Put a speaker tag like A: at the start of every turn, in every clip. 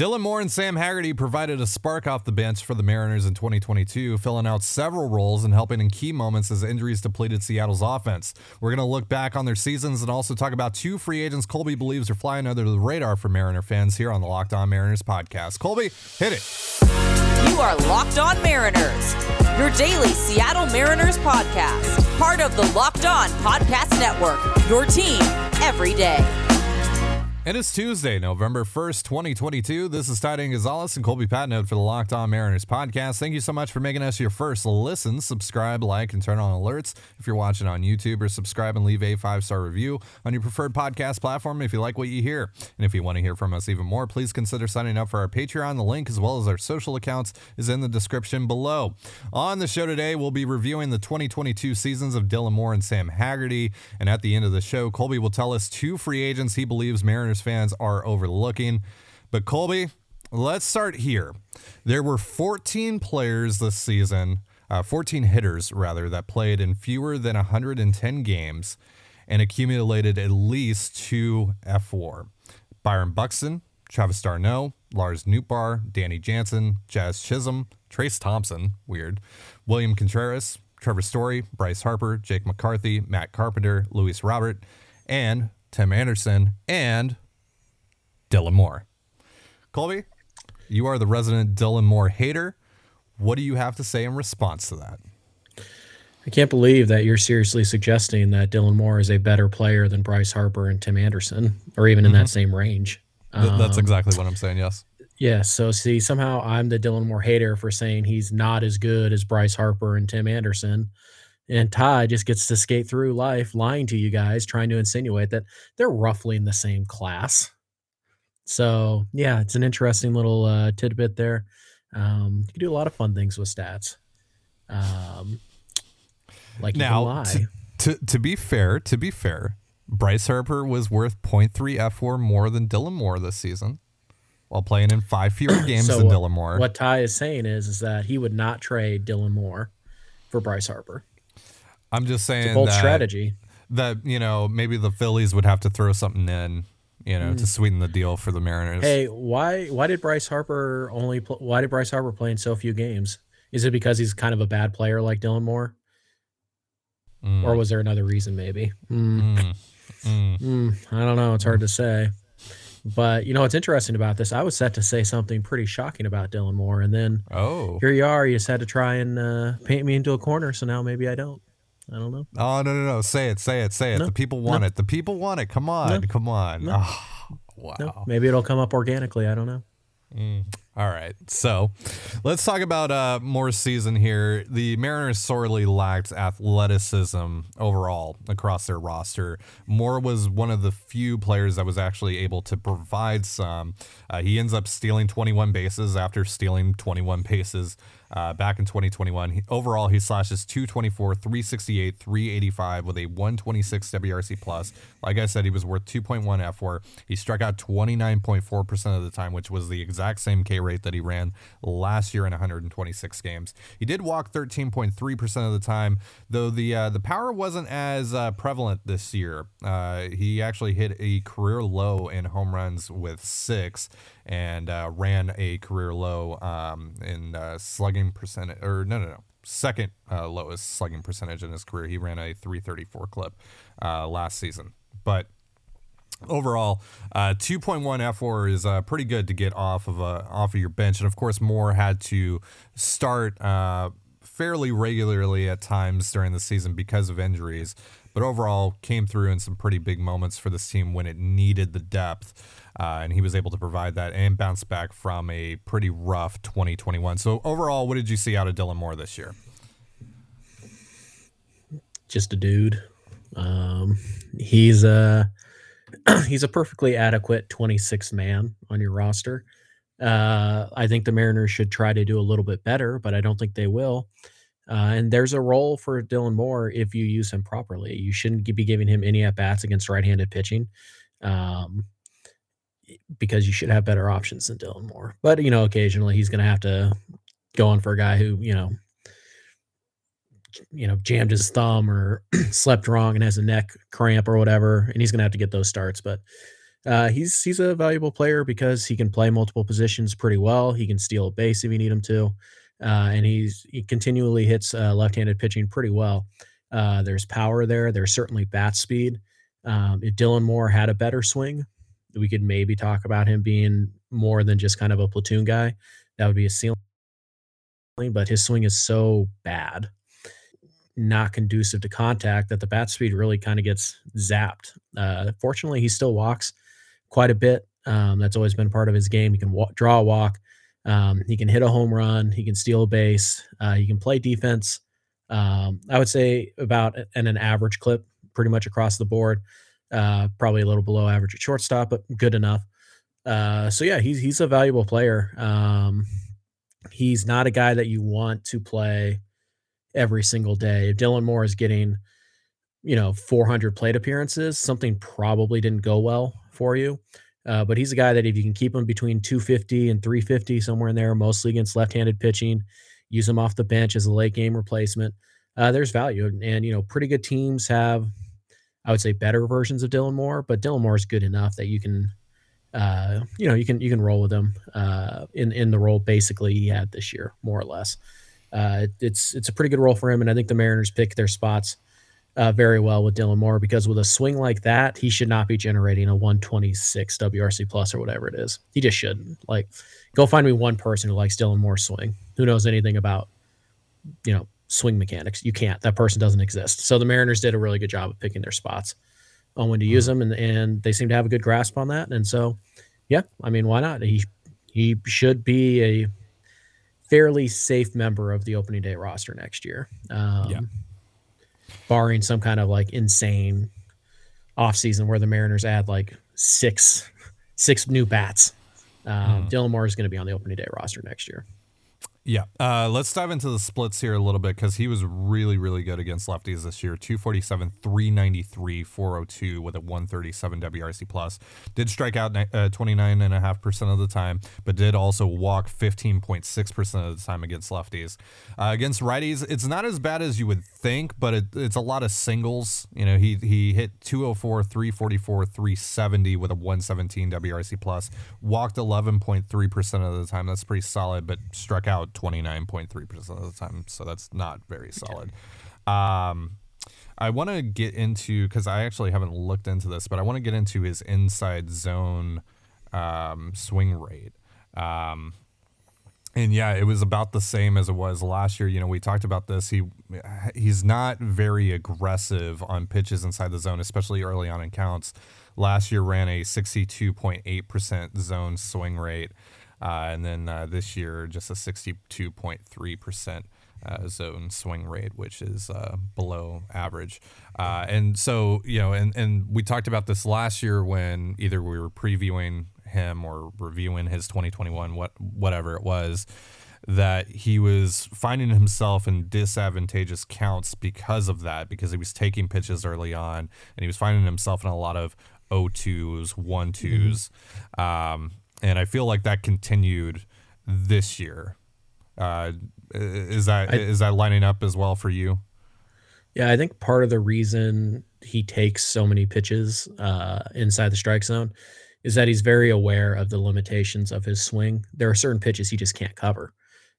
A: Dylan Moore and Sam Haggerty provided a spark off the bench for the Mariners in 2022, filling out several roles and helping in key moments as injuries depleted Seattle's offense. We're going to look back on their seasons and also talk about two free agents Colby believes are flying under the radar for Mariner fans here on the Locked On Mariners podcast. Colby, hit it.
B: You are Locked On Mariners, your daily Seattle Mariners podcast, part of the Locked On Podcast Network, your team every day.
A: It is Tuesday, November 1st, 2022. This is Ty Gonzalez and Colby Patnode for the Locked On Mariners podcast. Thank you so much for making us your first listen. Subscribe, like, and turn on alerts if you're watching on YouTube, or subscribe and leave a five star review on your preferred podcast platform if you like what you hear. And if you want to hear from us even more, please consider signing up for our Patreon. The link, as well as our social accounts, is in the description below. On the show today, we'll be reviewing the 2022 seasons of Dylan Moore and Sam Haggerty. And at the end of the show, Colby will tell us two free agents he believes Mariners fans are overlooking. But Colby, let's start here. There were 14 players this season, uh, 14 hitters rather, that played in fewer than 110 games and accumulated at least two fWAR. Byron Buxton, Travis d'Arnaud, Lars Nootbaar, Danny Jansen, Jazz Chisholm, Trayce Thompson, weird, William Contreras, Trevor Story, Bryce Harper, Jake McCarthy, Matt Carpenter, Luis Robert, and Tim Anderson, and Dylan Moore. Colby, you are the resident Dylan Moore hater. What do you have to say in response to that?
C: I can't believe that you're seriously suggesting that Dylan Moore is a better player than Bryce Harper and Tim Anderson, or even in mm-hmm. that same range.
A: Th- that's um, exactly what I'm saying. Yes.
C: Yeah. So see, somehow I'm the Dylan Moore hater for saying he's not as good as Bryce Harper and Tim Anderson. And Ty just gets to skate through life lying to you guys, trying to insinuate that they're roughly in the same class. So yeah, it's an interesting little uh, tidbit there. Um, you can do a lot of fun things with stats. Um,
A: like now, to, to, to be fair, to be fair, Bryce Harper was worth 0.3 fWAR more than Dylan Moore this season, while playing in five fewer games so than Dylan Moore.
C: What Ty is saying is, is that he would not trade Dylan Moore for Bryce Harper.
A: I'm just saying
C: it's a bold strategy.
A: That you know maybe the Phillies would have to throw something in you know, mm. to sweeten the deal for the Mariners.
C: Hey, why why did Bryce Harper only pl- why did Bryce Harper play in so few games? Is it because he's kind of a bad player like Dylan Moore? Mm. Or was there another reason maybe? Mm. I don't know, it's hard to say. But you know what's interesting about this? I was set to say something pretty shocking about Dylan Moore, and then
A: oh,
C: here you are. You just had to try and uh, paint me into a corner. So now maybe I don't. I don't know. Oh
A: no no no! Say it, say it, say it. No, the people want no. it. The people want it. Come on, no, come on. Oh, wow.
C: Maybe it'll come up organically. I don't know.
A: Mm. All right. So let's talk about uh, more season here. The Mariners sorely lacked athleticism overall across their roster. Moore was one of the few players that was actually able to provide some. Uh, he ends up stealing 21 bases after stealing 21 bases uh, back in 2021. He, overall, he slashes 224, 368, 385 with a 126 WRC plus. Like I said, he was worth 2.1 fWAR. He struck out 29.4% of the time, which was the exact same K rate that he ran last year in 126 games. He did walk 13.3% of the time, though the uh, the power wasn't as uh, prevalent this year. Uh, he actually hit a career low in home runs with six and uh, ran a career low um, in uh, slugging percentage. Or no, no, no. Second uh, lowest slugging percentage in his career. He ran a 334 clip last season. But overall, uh, 2.1 fWAR is uh, pretty good to get off of uh, off of your bench, and of course, Moore had to start uh, fairly regularly at times during the season because of injuries. But overall, came through in some pretty big moments for this team when it needed the depth. Uh, and he was able to provide that and bounce back from a pretty rough 2021. So overall, what did you see out of Dylan Moore this year?
C: Just a dude. Um, he's a he's a perfectly adequate 26 man on your roster. Uh, I think the Mariners should try to do a little bit better, but I don't think they will. Uh, and there's a role for Dylan Moore if you use him properly. You shouldn't be giving him any at bats against right-handed pitching. Um, because you should have better options than Dylan Moore. But you know, occasionally he's going to have to go on for a guy who you know, you know, jammed his thumb or slept wrong and has a neck cramp or whatever, and he's going to have to get those starts. But Uh, he's he's a valuable player because he can play multiple positions pretty well. He can steal a base if you need him to, uh, and he's he continually hits uh, left-handed pitching pretty well. Uh, there's power there. There's certainly bat speed. Um, if Dylan Moore had a better swing, we could maybe talk about him being more than just kind of a platoon guy. That would be a ceiling, but his swing is so bad, not conducive to contact, that the bat speed really kind of gets zapped. Uh, fortunately, he still walks quite a bit. Um, that's always been part of his game. He can wa- draw a walk. Um, he can hit a home run. He can steal a base. Uh, he can play defense. Um, I would say about at an average clip, pretty much across the board. Uh, probably a little below average at shortstop, but good enough. Uh, so yeah, he's he's a valuable player. Um, he's not a guy that you want to play every single day. If Dylan Moore is getting, you know, 400 plate appearances, something probably didn't go well for you. Uh, but he's a guy that if you can keep him between 250 and 350, somewhere in there, mostly against left-handed pitching, use him off the bench as a late game replacement. Uh, there's value, and, and you know, pretty good teams have, I would say, better versions of Dylan Moore, but Dylan Moore is good enough that you can, uh, you know, you can you can roll with him uh, in in the role basically he had this year, more or less. Uh, it's it's a pretty good role for him, and I think the Mariners pick their spots uh, very well with Dylan Moore because with a swing like that, he should not be generating a 126 WRC plus or whatever it is. He just shouldn't. Like, go find me one person who likes Dylan Moore's swing. Who knows anything about, you know, swing mechanics? You can't. That person doesn't exist. So the Mariners did a really good job of picking their spots on when to use them, and and they seem to have a good grasp on that. And so, yeah, I mean, why not? He he should be a fairly safe member of the opening day roster next year. Um, yeah barring some kind of like insane offseason where the Mariners add like six six new bats. Um, mm. Dylan Moore is going to be on the opening day roster next year.
A: Yeah. Uh, let's dive into the splits here a little bit because he was really, really good against lefties this year. 247, 393, 402 with a 137 WRC plus. Did strike out uh, 29.5% of the time, but did also walk 15.6% of the time against lefties. Uh, against righties, it's not as bad as you would think, but it, it's a lot of singles. You know, he, he hit 204, 344, 370 with a 117 WRC plus. Walked 11.3% of the time. That's pretty solid, but struck out 29.3% of the time. So that's not very solid. Um, I want to get into, because I actually haven't looked into this, but I want to get into his inside zone um, swing rate. Um, and yeah, it was about the same as it was last year. You know, we talked about this. He he's not very aggressive on pitches inside the zone, especially early on in counts. Last year ran a 62.8% zone swing rate. Uh, and then uh, this year, just a 62.3% uh, zone swing rate, which is uh, below average. Uh, and so, you know, and, and we talked about this last year when either we were previewing him or reviewing his 2021, what whatever it was, that he was finding himself in disadvantageous counts because of that, because he was taking pitches early on and he was finding himself in a lot of 0-2s, 1-2s. Mm-hmm. Um, and I feel like that continued this year. Uh, is that I, is that lining up as well for you?
C: Yeah, I think part of the reason he takes so many pitches uh, inside the strike zone is that he's very aware of the limitations of his swing. There are certain pitches he just can't cover.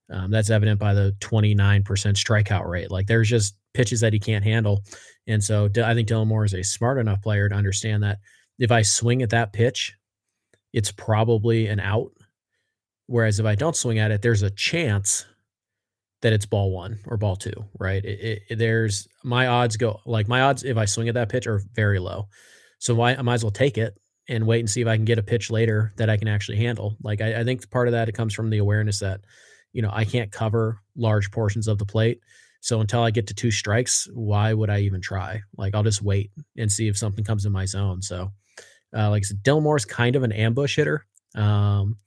C: Um, that's evident by the 29% strikeout rate. Like there's just pitches that he can't handle. And so I think Dylan Moore is a smart enough player to understand that if I swing at that pitch, it's probably an out. Whereas if I don't swing at it, there's a chance that it's ball one or ball two, right? It, it, there's my odds go like my odds if I swing at that pitch are very low. So why I might as well take it and wait and see if I can get a pitch later that I can actually handle. Like I, I think part of that it comes from the awareness that, you know, I can't cover large portions of the plate. So until I get to two strikes, why would I even try? Like I'll just wait and see if something comes in my zone. So uh, like I said, Dylan Moore's kind of an ambush hitter. Um,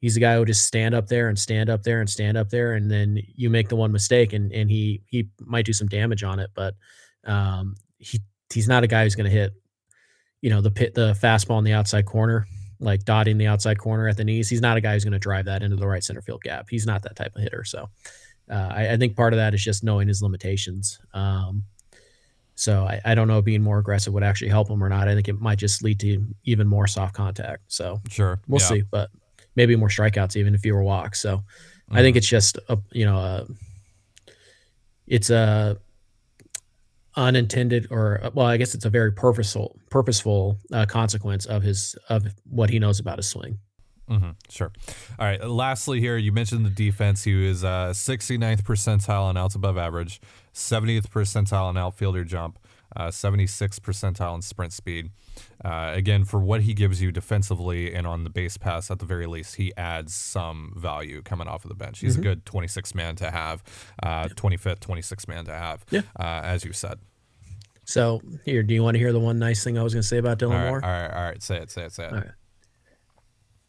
C: he's a guy who just stand up there and stand up there and stand up there, and then you make the one mistake, and and he he might do some damage on it, but um, he he's not a guy who's going to hit, you know, the pit the fastball in the outside corner, like dotting the outside corner at the knees. He's not a guy who's going to drive that into the right center field gap. He's not that type of hitter. So uh, I, I, think part of that is just knowing his limitations. Um, So I, I don't know if being more aggressive would actually help him or not. I think it might just lead to even more soft contact. So
A: Sure.
C: we'll
A: yeah.
C: see, but maybe more strikeouts, even fewer walks. So I think
A: Mhm.
C: it's just a you know a, it's a unintended or well I guess it's a very purposeful purposeful uh, consequence of his of what he knows about his swing.
A: Mhm, Sure. All right. Lastly, here you mentioned the defense. He was uh, 69th percentile on outs above average, 70th percentile on outfielder jump, uh, 76th percentile in sprint speed. Uh, again, for what he gives you defensively and on the base pass, at the very least, he adds some value coming off of the bench. He's a good 26 man to have, uh, 25th, 26 man to have,
C: Yeah.
A: uh, as you said.
C: So here, do you want to hear the one nice thing I was going to say about Dylan
A: All right,
C: Moore?
A: all right, all right. Say it, say it, say it.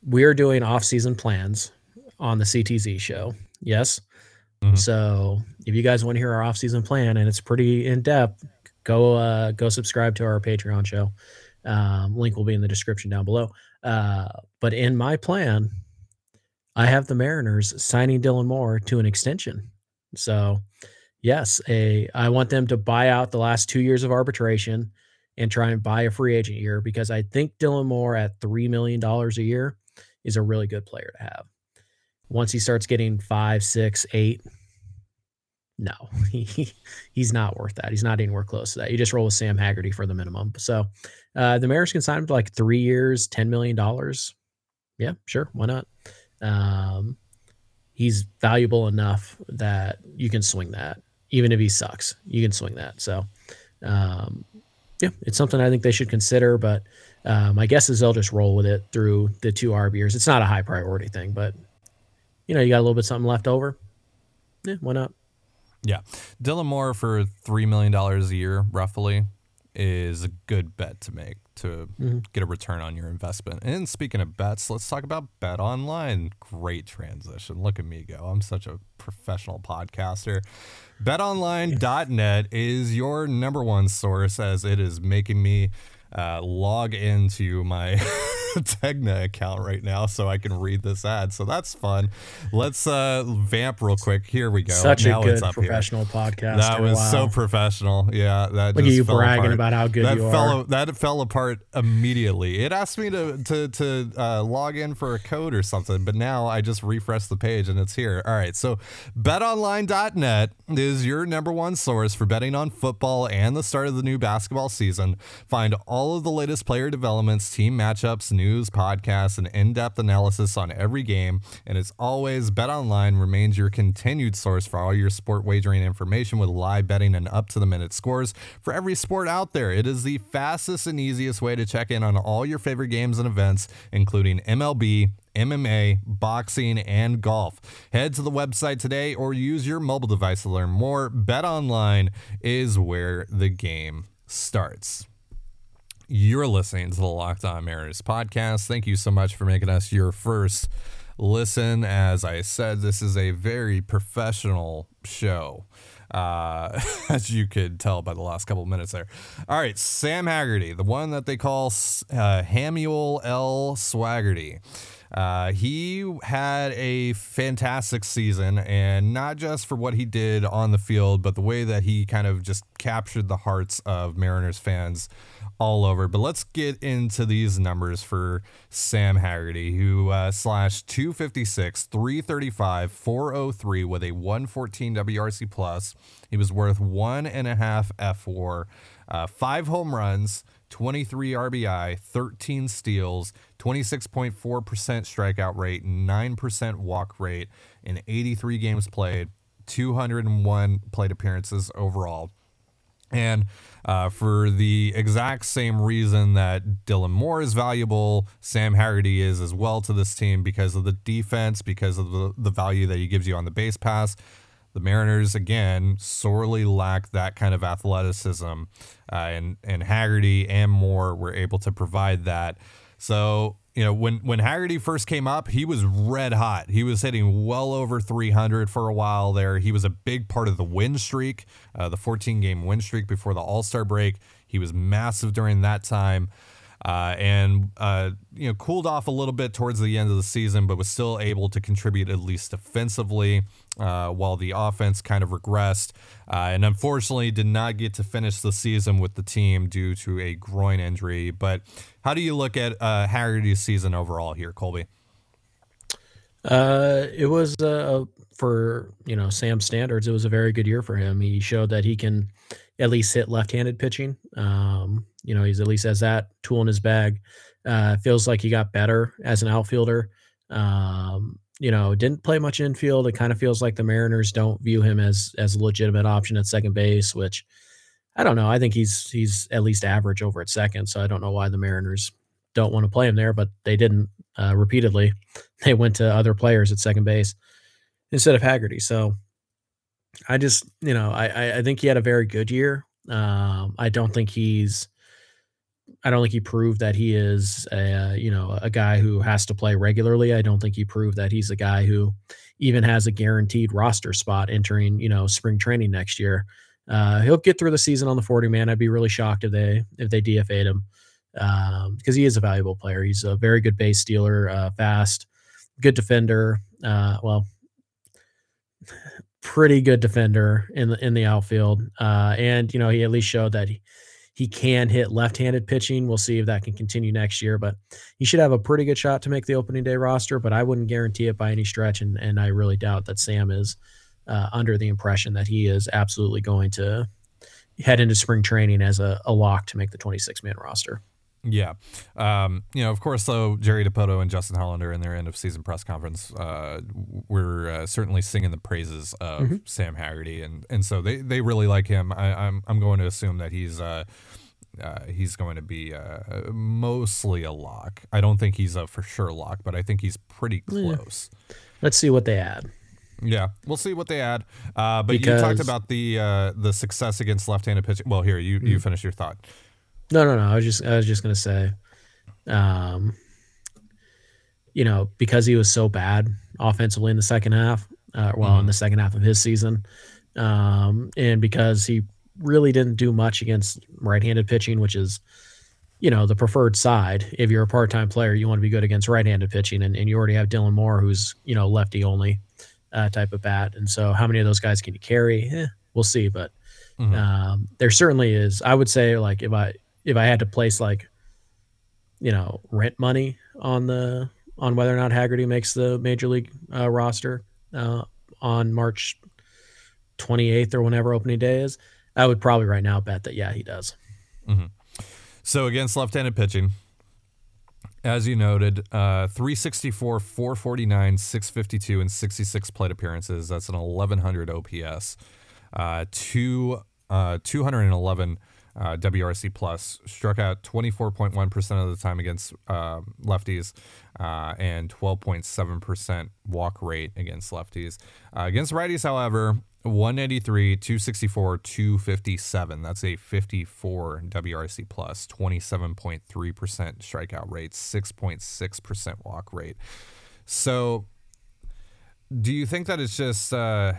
C: We're doing off-season plans on the CTZ show. Yes.
A: Mhm.
C: So if you guys want to hear our off-season plan, and it's pretty in depth, go uh, go subscribe to our Patreon show. Um, link will be in the description down below. Uh, but in my plan, I have the Mariners signing Dylan Moore to an extension. So yes, a I want them to buy out the last two years of arbitration and try and buy a free agent year because I think Dylan Moore at three million dollars a year is a really good player to have. Once he starts getting five, six, eight, no, he, he's not worth that. He's not anywhere close to that. You just roll with Sam Haggerty for the minimum. So uh, the Mariners can sign him to like three years, ten million dollars. Yeah, sure, why not? Um, he's valuable enough that you can swing that, even if he sucks. You can swing that. So, um, yeah, it's something I think they should consider. But uh, my guess is they'll just roll with it through the two years. It's not a high priority thing, but you know, you got a little bit something left over. Yeah, why not?
A: Yeah. Dylan Moore for $3 million a year, roughly, is a good bet to make to
C: Mhm.
A: get a return on your investment. And speaking of bets, let's talk about Bet Online. Great transition. Look at me go. I'm such a professional podcaster. BetOnline.net is your number one source as it is making me uh, log into my Tegna account right now so I can read this ad. So that's fun. Let's uh, vamp real quick. Here we go.
C: Such
A: now
C: a good
A: it's up here.
C: professional podcast.
A: That was so professional. Yeah, that
C: Look at you
A: fell
C: bragging
A: apart.
C: about how good
A: that
C: you
A: fell,
C: are.
A: That fell apart immediately. It asked me to to to uh, log in for a code or something, but now I just refresh the page and it's here. All right, so BetOnline.net is your number one source for betting on football and the start of the new basketball season. Find all of the latest player developments, team matchups, news, podcasts, and in-depth analysis on every game. And as always, BetOnline remains your continued source for all your sport wagering information with live betting and up-to-the-minute scores for every sport out there. It is the fastest and easiest way to check in on all your favorite games and events, including MLB. MMA, boxing, and golf. Head to the website today or use your mobile device to learn more. BetOnline is where the game starts. You're listening to the Locked On Mariners podcast. Thank you so much for making us your first listen. As I said, this is a very professional show, uh, as you could tell by the last couple minutes there. All right, Sam Haggerty, the one that they call uh, Hamuel L. Swaggerty. Uh, he had a fantastic season, and not just for what he did on the field, but the way that he kind of just captured the hearts of Mariners fans all over. But let's get into these numbers for Sam Haggerty, who uh, slashed 256, 335, 403 with a 114 WRC plus. He was worth one and a half fWAR, uh, five home runs. 23 RBI, 13 steals, 26.4% strikeout rate, 9% walk rate in 83 games played, 201 plate appearances overall. And uh, for the exact same reason that Dylan Moore is valuable, Sam Haggerty is as well to this team because of the defense, because of the, the value that he gives you on the base pass. The Mariners, again, sorely lack that kind of athleticism. Uh, and, and Haggerty and Moore were able to provide that. So, you know, when, when Haggerty first came up, he was red hot. He was hitting well over 300 for a while there. He was a big part of the win streak, uh, the 14 game win streak before the All Star break. He was massive during that time. Uh, and uh, you know cooled off a little bit towards the end of the season, but was still able to contribute at least defensively. Uh, while the offense kind of regressed, uh, and unfortunately did not get to finish the season with the team due to a groin injury. But how do you look at uh, Haggerty's season overall here, Colby?
C: Uh, it was for you know Sam standards. It was a very good year for him. He showed that he can at least hit left-handed pitching. Um, you know, he's at least has that tool in his bag. Uh, feels like he got better as an outfielder. Um, you know, didn't play much infield. It kind of feels like the Mariners don't view him as as a legitimate option at second base, which I don't know. I think he's he's at least average over at second, so I don't know why the Mariners don't want to play him there, but they didn't uh, repeatedly. They went to other players at second base instead of Haggerty. So I just, you know, I I think he had a very good year. Um, I don't think he's I don't think he proved that he is a you know a guy who has to play regularly. I don't think he proved that he's a guy who even has a guaranteed roster spot entering you know spring training next year. Uh, he'll get through the season on the 40 man. I'd be really shocked if they if they DFA'd him um, because he is a valuable player. He's a very good base stealer, uh, fast, good defender. Uh, well, pretty good defender in the in the outfield, uh, and you know he at least showed that he, he can hit left-handed pitching. We'll see if that can continue next year, but he should have a pretty good shot to make the opening day roster. But I wouldn't guarantee it by any stretch, and and I really doubt that Sam is uh, under the impression that he is absolutely going to head into spring training as a, a lock to make the 26 man roster.
A: Yeah. Um, you know, of course, though, Jerry Dipoto and Justin Hollander in their end of season press conference uh, were uh, certainly singing the praises of mm-hmm. Sam Haggerty. And, and so they, they really like him. I, am I'm, I'm going to assume that he's. Uh, uh, he's going to be uh, mostly a lock. I don't think he's a for sure lock, but I think he's pretty close.
C: Yeah. Let's see what they add.
A: Yeah, we'll see what they add. Uh, but because, you talked about the uh, the success against left-handed pitching. Well, here you mm-hmm. you finish your thought.
C: No, no, no. I was just I was just gonna say, um, you know, because he was so bad offensively in the second half, uh, well, mm-hmm. in the second half of his season, um, and because he really didn't do much against right-handed pitching, which is, you know, the preferred side. If you're a part-time player, you want to be good against right-handed pitching, and, and you already have Dylan Moore, who's you know lefty only uh, type of bat. And so, how many of those guys can you carry? Eh, we'll see. But mm-hmm. um, there certainly is. I would say, like, if I if I had to place like, you know, rent money on the on whether or not Haggerty makes the major league uh, roster uh, on March 28th or whenever opening day is, I would probably right now bet that yeah he does.
A: Mm-hmm. So against left-handed pitching, as you noted, uh, 364, 449, 652, and 66 plate appearances. That's an 1100 OPS. Uh, two, uh, 211 uh, WRC plus. Struck out 24.1% of the time against uh, lefties uh, and 12.7% walk rate against lefties. Uh, against righties, however, 183, 264, 257. That's a 54 WRC plus, 27.3% strikeout rate, 6.6% walk rate. So, do you think that it's just uh,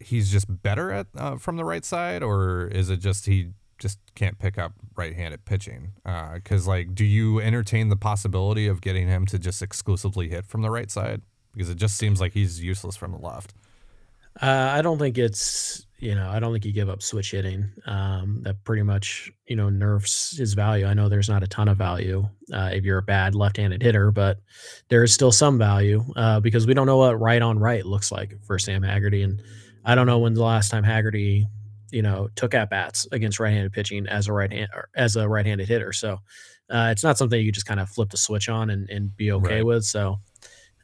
A: he's just better at uh, from the right side, or is it just he just can't pick up right-handed pitching? Because uh, like, do you entertain the possibility of getting him to just exclusively hit from the right side? Because it just seems like he's useless from the left.
C: Uh, I don't think it's you know I don't think you give up switch hitting. Um, that pretty much you know nerfs his value. I know there's not a ton of value uh, if you're a bad left-handed hitter, but there is still some value uh, because we don't know what right on right looks like for Sam Haggerty, and I don't know when the last time Haggerty you know took at bats against right-handed pitching as a right hand as a right-handed hitter. So uh, it's not something you just kind of flip the switch on and, and be okay right. with. So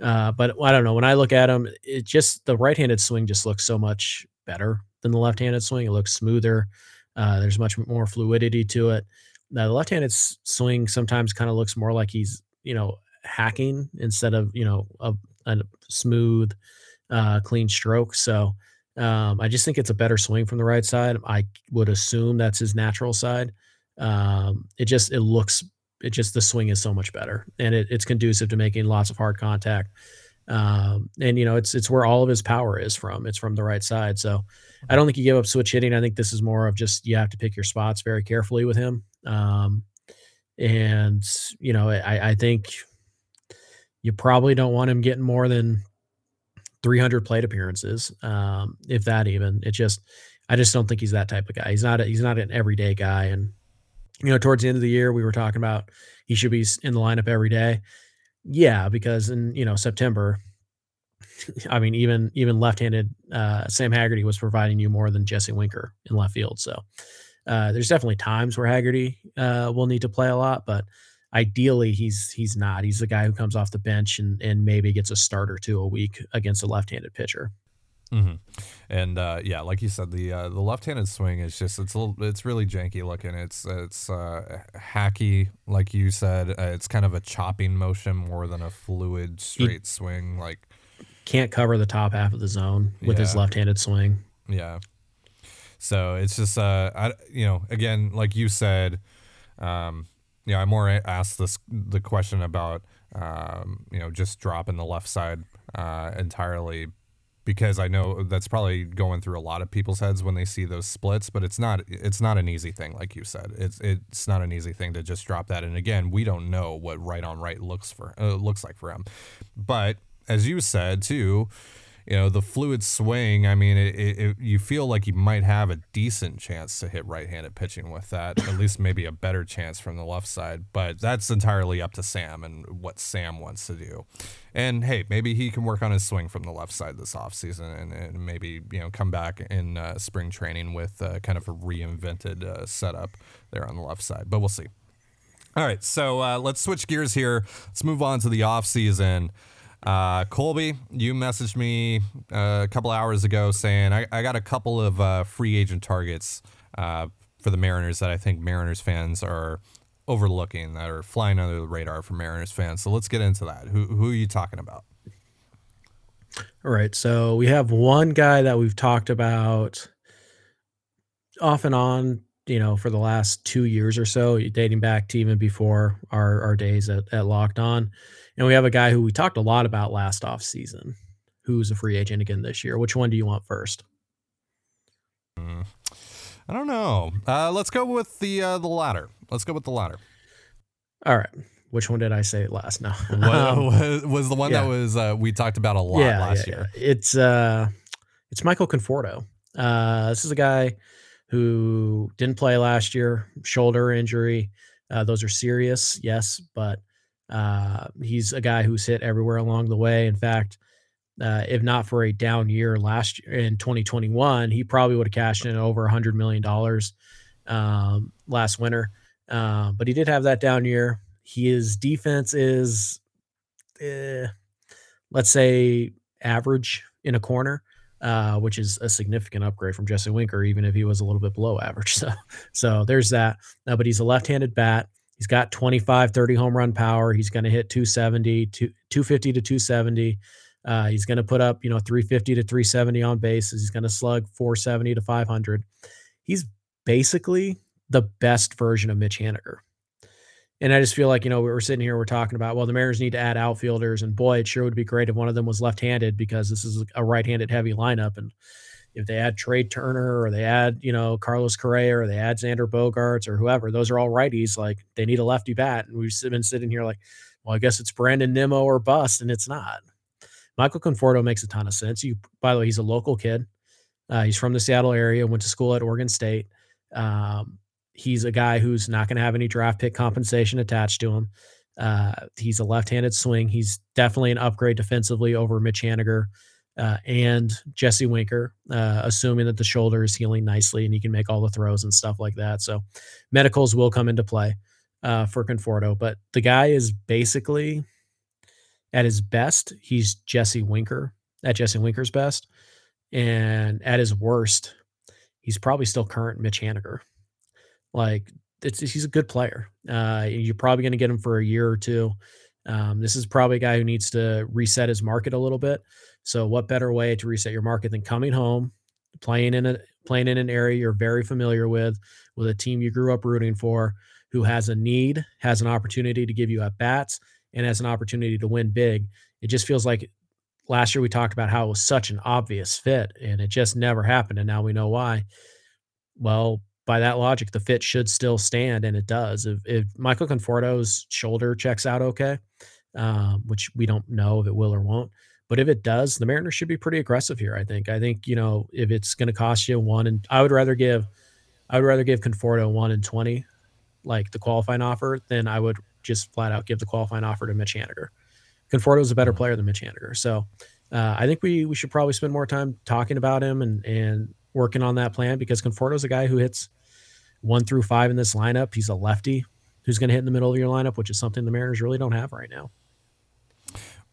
C: uh, but I don't know. When I look at him, it just the right-handed swing just looks so much better than the left-handed swing. It looks smoother. Uh, there's much more fluidity to it. Now, the left-handed swing sometimes kind of looks more like he's you know hacking instead of you know a, a smooth, uh, clean stroke. So um, I just think it's a better swing from the right side. I would assume that's his natural side. Um, it just it looks it just the swing is so much better and it, it's conducive to making lots of hard contact. Um, and you know it's it's where all of his power is from. It's from the right side. So i don't think you give up switch hitting. I think this is more of just you have to pick your spots very carefully with him. Um, And you know, I, I think you probably don't want him getting more than 300 plate appearances, um, if that even. It just, I just don't think he's that type of guy. He's not. A, he's not an everyday guy. And you know, towards the end of the year, we were talking about he should be in the lineup every day. Yeah, because in you know September, I mean, even even left-handed uh, Sam Haggerty was providing you more than Jesse Winker in left field. So uh, there's definitely times where Haggerty uh, will need to play a lot, but ideally he's he's not. He's the guy who comes off the bench and and maybe gets a start or two a week against a left-handed pitcher.
A: Mm-hmm. And uh, yeah, like you said, the uh, the left-handed swing is just it's a little, it's really janky looking. It's it's uh, hacky, like you said. Uh, it's kind of a chopping motion more than a fluid straight he swing. Like
C: can't cover the top half of the zone with yeah. his left-handed swing.
A: Yeah. So it's just uh, I you know again like you said, um, know I more asked this the question about um, you know just dropping the left side uh, entirely because I know that's probably going through a lot of people's heads when they see those splits, but it's not it's not an easy thing like you said. It's it's not an easy thing to just drop that. And again, we don't know what right on right looks for uh, looks like for him. But as you said too, you know the fluid swing. I mean, it, it, you feel like you might have a decent chance to hit right-handed pitching with that. At least maybe a better chance from the left side. But that's entirely up to Sam and what Sam wants to do. And hey, maybe he can work on his swing from the left side this offseason and, and maybe you know come back in uh, spring training with uh, kind of a reinvented uh, setup there on the left side. But we'll see. All right, so uh, let's switch gears here. Let's move on to the offseason. Uh, Colby, you messaged me uh, a couple hours ago saying I, I got a couple of uh, free agent targets uh, for the Mariners that I think Mariners fans are overlooking that are flying under the radar for Mariners fans. So let's get into that. Who, who are you talking about?
C: All right. So we have one guy that we've talked about off and on, you know, for the last two years or so, dating back to even before our, our days at, at Locked On. And we have a guy who we talked a lot about last off season, who's a free agent again this year. Which one do you want first?
A: Mm, I don't know. Uh, let's go with the uh, the latter. Let's go with the latter.
C: All right. Which one did I say last? No,
A: um, was, the one yeah. that was uh, we talked about a lot yeah, last yeah, year.
C: It's uh, it's Michael Conforto. Uh, this is a guy who didn't play last year, shoulder injury. Uh, those are serious, yes, but uh, he's a guy who's hit everywhere along the way. In fact, uh, if not for a down year last year in 2021, he probably would have cashed in over $100 million um, last winter. Uh, but he did have that down year. His defense is, eh, let's say, average in a corner. Uh, which is a significant upgrade from Jesse Winker, even if he was a little bit below average. So, so there's that. Uh, but he's a left-handed bat. He's got 25, 30 home run power. He's going to hit 270, 250 to 270. Uh, he's going to put up, you know, 350 to 370 on bases. He's going to slug 470 to 500. He's basically the best version of Mitch Haniger. And I just feel like, you know, we're sitting here, we're talking about, well, the Mariners need to add outfielders. And boy, it sure would be great if one of them was left handed because this is a right handed heavy lineup. And if they add Trea Turner or they add, you know, Carlos Correa or they add Xander Bogaerts or whoever, those are all righties. Like they need a lefty bat. And we've been sitting here like, well, I guess it's Brandon Nimmo or bust, and it's not. Michael Conforto makes a ton of sense. You, by the way, he's a local kid. Uh, he's from the Seattle area, went to school at Oregon State. Um, he's a guy who's not going to have any draft pick compensation attached to him. Uh, he's a left-handed swing. He's definitely an upgrade defensively over Mitch Haniger uh, and Jesse Winker, uh, assuming that the shoulder is healing nicely and he can make all the throws and stuff like that. So medicals will come into play uh, for Conforto, but the guy is basically at his best, he's Jesse Winker at Jesse Winker's best, and at his worst, he's probably still current Mitch Haniger. Like it's he's a good player. Uh, you're probably going to get him for a year or two. Um, this is probably a guy who needs to reset his market a little bit. So, what better way to reset your market than coming home, playing in a playing in an area you're very familiar with, with a team you grew up rooting for, who has a need, has an opportunity to give you at bats, and has an opportunity to win big. It just feels like last year we talked about how it was such an obvious fit, and it just never happened, and now we know why. Well, by that logic, the fit should still stand, and it does. If, if Michael Conforto's shoulder checks out okay, um, which we don't know if it will or won't, but if it does, the Mariners should be pretty aggressive here. I think. I think you know if it's going to cost you one, and I would rather give, I would rather give Conforto one and twenty, like the qualifying offer, than I would just flat out give the qualifying offer to Mitch Haniger. Conforto is a better player than Mitch Haniger, so uh, I think we we should probably spend more time talking about him and and working on that plan because Conforto is a guy who hits one through five in this lineup. He's a lefty who's going to hit in the middle of your lineup, which is something the Mariners really don't have right now.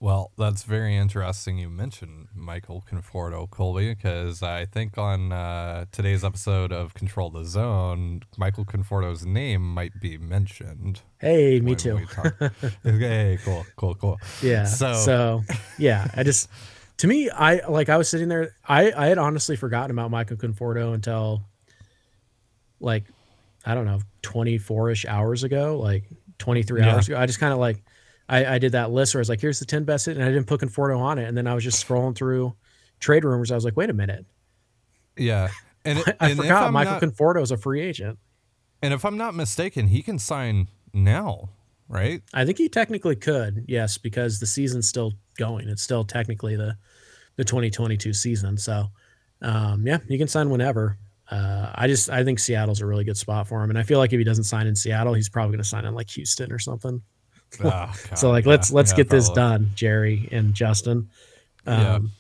A: Well, that's very interesting you mentioned Michael Conforto, Colby, because I think on uh, today's episode of Control the Zone, Michael Conforto's name might be mentioned.
C: Hey, me too.
A: hey, cool, cool, cool.
C: Yeah. So, so yeah, I just, to me, I like, I was sitting there, I, I had honestly forgotten about Michael Conforto until like, I don't know, 24 ish hours ago, like 23 yeah. hours ago. I just kind of like, I, I did that list where I was like, here's the 10 best hit, and I didn't put Conforto on it. And then I was just scrolling through trade rumors. I was like, wait a minute.
A: Yeah.
C: And it, I and forgot Michael not, Conforto is a free agent.
A: And if I'm not mistaken, he can sign now, right?
C: I think he technically could, yes, because the season's still going. It's still technically the the 2022 season. So, um, yeah, you can sign whenever. Uh, I just I think Seattle's a really good spot for him, and I feel like if he doesn't sign in Seattle, he's probably going to sign in like Houston or something. Oh, God, so like yeah, let's let's yeah, get this done, Jerry and Justin. Um,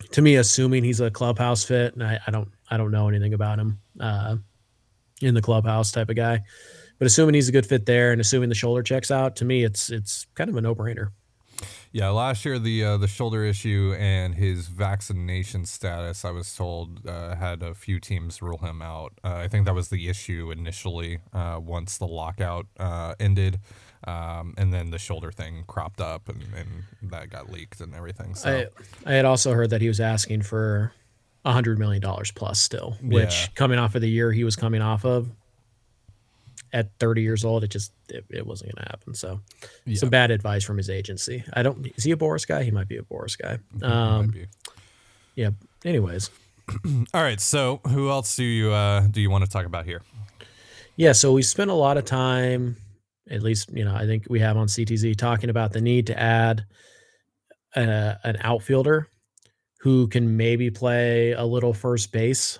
C: yeah. To me, assuming he's a clubhouse fit, and I, I don't I don't know anything about him uh, in the clubhouse type of guy, but assuming he's a good fit there, and assuming the shoulder checks out, to me it's it's kind of a no brainer.
A: Yeah, last year the uh, the shoulder issue and his vaccination status, I was told, uh, had a few teams rule him out. Uh, I think that was the issue initially uh, once the lockout uh, ended. Um, and then the shoulder thing cropped up and, and that got leaked and everything. So
C: I, I had also heard that he was asking for a hundred million dollars plus still, which yeah. coming off of the year he was coming off of at 30 years old, it just it, it wasn't going to happen. So yeah. some bad advice from his agency. I don't is he a Boras guy? He might be a Boras guy. Um, yeah. Anyways.
A: All right. So who else do you uh, do you want to talk about here?
C: Yeah. So we spent a lot of time at least you know I think we have on CTZ talking about the need to add a, an outfielder who can maybe play a little first base.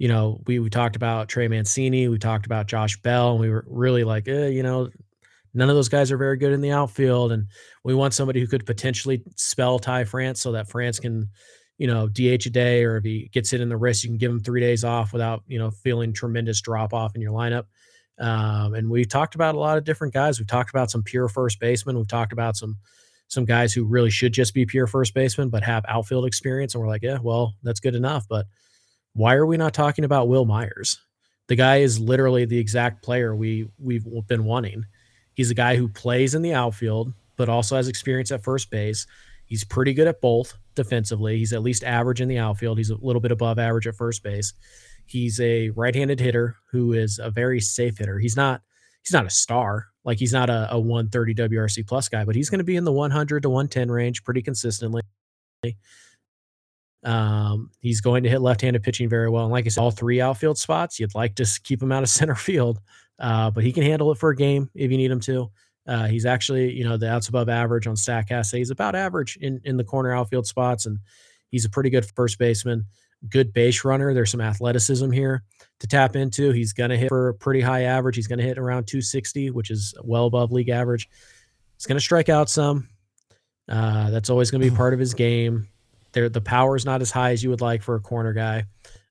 C: You know, we we talked about Trey Mancini, we talked about Josh Bell, and we were really like, eh, you know, none of those guys are very good in the outfield, and we want somebody who could potentially spell Ty France so that France can, you know, DH a day, or if he gets hit in the wrist, you can give him three days off without you know feeling tremendous drop off in your lineup. Um, and we've talked about a lot of different guys. We've talked about some pure first basemen. We've talked about some some guys who really should just be pure first baseman but have outfield experience. And we're like, yeah, well, that's good enough. But why are we not talking about Wil Myers? The guy is literally the exact player we we've been wanting. He's a guy who plays in the outfield, but also has experience at first base. He's pretty good at both defensively. He's at least average in the outfield. He's a little bit above average at first base. He's a right-handed hitter who is a very safe hitter. He's not he's not a star. Like he's not a, a 130 WRC plus guy, but he's going to be in the 100 to 110 range pretty consistently. Um, he's going to hit left-handed pitching very well, and like I said, all three outfield spots. You'd like to keep him out of center field, uh, but he can handle it for a game if you need him to. Uh, he's actually, you know, the outs above average on Statcast. He's about average in in the corner outfield spots, and he's a pretty good first baseman good base runner. There's some athleticism here to tap into. He's going to hit for a pretty high average. He's going to hit around 260, which is well above league average. He's going to strike out some. Uh, that's always going to be part of his game. There, the power is not as high as you would like for a corner guy,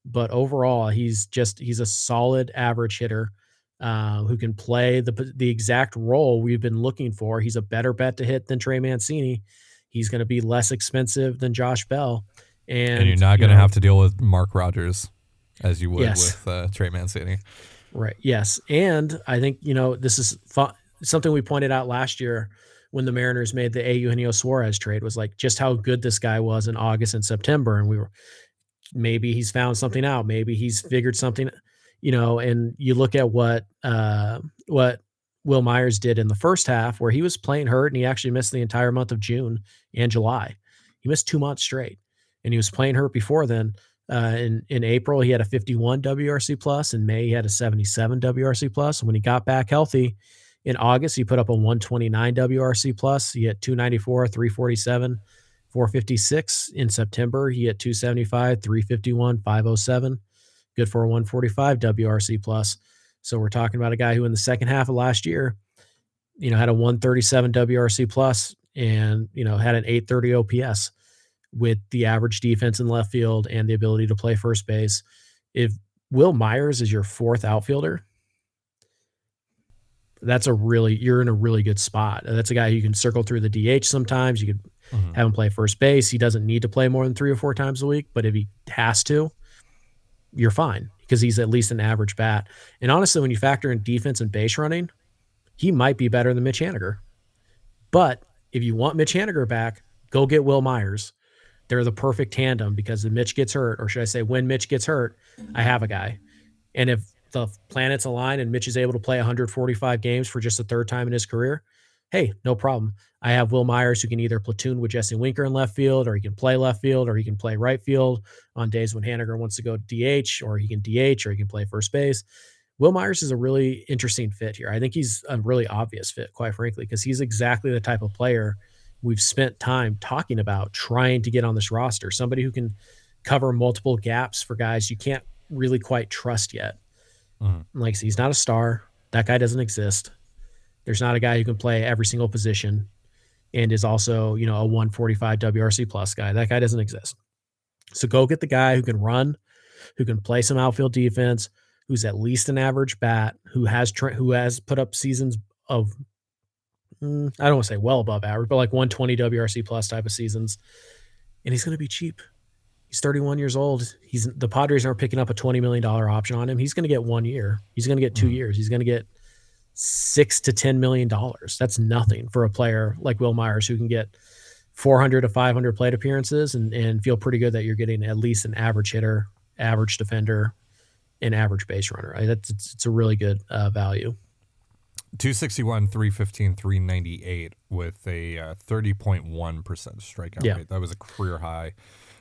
C: but overall, he's just he's a solid average hitter uh, who can play the the exact role we've been looking for. He's a better bet to hit than Trey Mancini. He's going to be less expensive than Josh Bell and,
A: and you're not going to have to deal with Mark Rogers as you would yes. with uh, Trey Mancini.
C: Right. Yes. And I think, you know, this is fu- something we pointed out last year when the Mariners made the A. Eugenio Suarez trade was like just how good this guy was in August and September. And we were, maybe he's found something out. Maybe he's figured something, you know, and you look at what, uh, what Wil Myers did in the first half where he was playing hurt and he actually missed the entire month of June and July. He missed two months straight and he was playing hurt before then. Uh, in in April, he had a 51 WRC plus. In May, he had a 77 WRC plus. And when he got back healthy, in August, he put up a 129 WRC plus. He hit 294, 347, 456. In September, he hit 275, 351, 507. Good for a 145 WRC plus. So we're talking about a guy who in the second half of last year, you know, had a 137 WRC plus and, you know, had an 830 OPS with the average defense in left field and the ability to play first base. If Wil Myers is your fourth outfielder, that's a really you're in a really good spot. That's a guy you can circle through the DH sometimes. You could mm-hmm. have him play first base. He doesn't need to play more than three or four times a week, but if he has to, you're fine because he's at least an average bat. And honestly, when you factor in defense and base running, he might be better than Mitch Haniger. But if you want Mitch Haniger back, go get Wil Myers. They're the perfect tandem because if Mitch gets hurt, or should I say, when Mitch gets hurt, I have a guy. And if the planets align and Mitch is able to play 145 games for just the third time in his career, hey, no problem. I have Wil Myers who can either platoon with Jesse Winker in left field, or he can play left field, or he can play right field on days when Haniger wants to go DH, or he can DH, or he can play first base. Wil Myers is a really interesting fit here. I think he's a really obvious fit, quite frankly, because he's exactly the type of player we've spent time talking about trying to get on this roster. Somebody who can cover multiple gaps for guys you can't really quite trust yet. Mm-hmm. Like he's not a star. That guy doesn't exist. There's not a guy who can play every single position and is also, you know, a 145 WRC plus guy. That guy doesn't exist. So go get the guy who can run, who can play some outfield defense, who's at least an average bat, who has tra- who has put up seasons of mm, I don't want to say well above average, but like 120 WRC plus type of seasons, and he's going to be cheap. He's 31 years old. He's the Padres aren't picking up a 20 million dollar option on him. He's going to get one year. He's going to get 2 mm years. He's going to get six to 10 million dollars. That's nothing for a player like Wil Myers who can get 400 to 500 plate appearances and, and feel pretty good that you're getting at least an average hitter, average defender, and average base runner. Right? That's it's, it's a really good uh, value.
A: 261, 315, 398 with a uh, 30.1% strikeout yeah. rate. That was a career high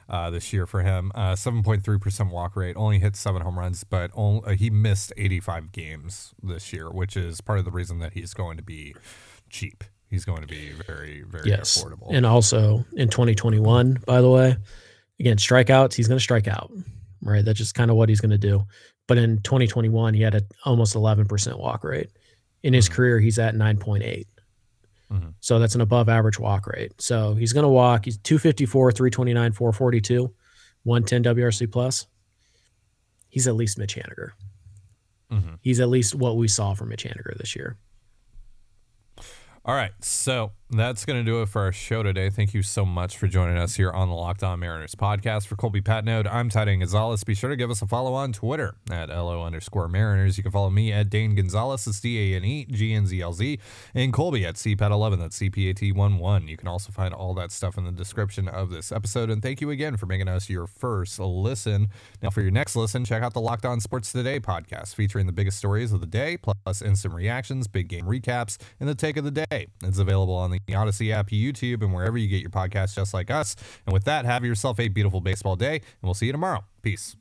A: uh, this year for him. Uh, 7.3% walk rate, only hit seven home runs, but only, uh, he missed 85 games this year, which is part of the reason that he's going to be cheap. He's going to be very, very yes. affordable.
C: And also in 2021, by the way, again, strikeouts, he's going to strike out, right? That's just kind of what he's going to do. But in 2021, he had an almost 11% walk rate. In his mm-hmm. career, he's at 9.8. Mm-hmm. So that's an above average walk rate. So he's going to walk. He's 254, 329, 442, 110 WRC plus. He's at least Mitch Haniger. Mm-hmm. He's at least what we saw from Mitch Haniger this year.
A: All right. So that's going to do it for our show today. Thank you so much for joining us here on the Locked On Mariners podcast. For Colby Patnode, I'm Ty Dane Gonzalez. Be sure to give us a follow on Twitter at LO underscore Mariners. You can follow me at Dane Gonzalez, that's D A N E G N Z L Z, and Colby at CPAT11, that's CPAT11. You can also find all that stuff in the description of this episode. And thank you again for making us your first listen. Now, for your next listen, check out the Locked On Sports Today podcast featuring the biggest stories of the day, plus instant reactions, big game recaps, and the take of the day. It's available on the the Audacy app, YouTube, and wherever you get your podcasts, just like us. And with that, have yourself a beautiful baseball day, and we'll see you tomorrow. Peace.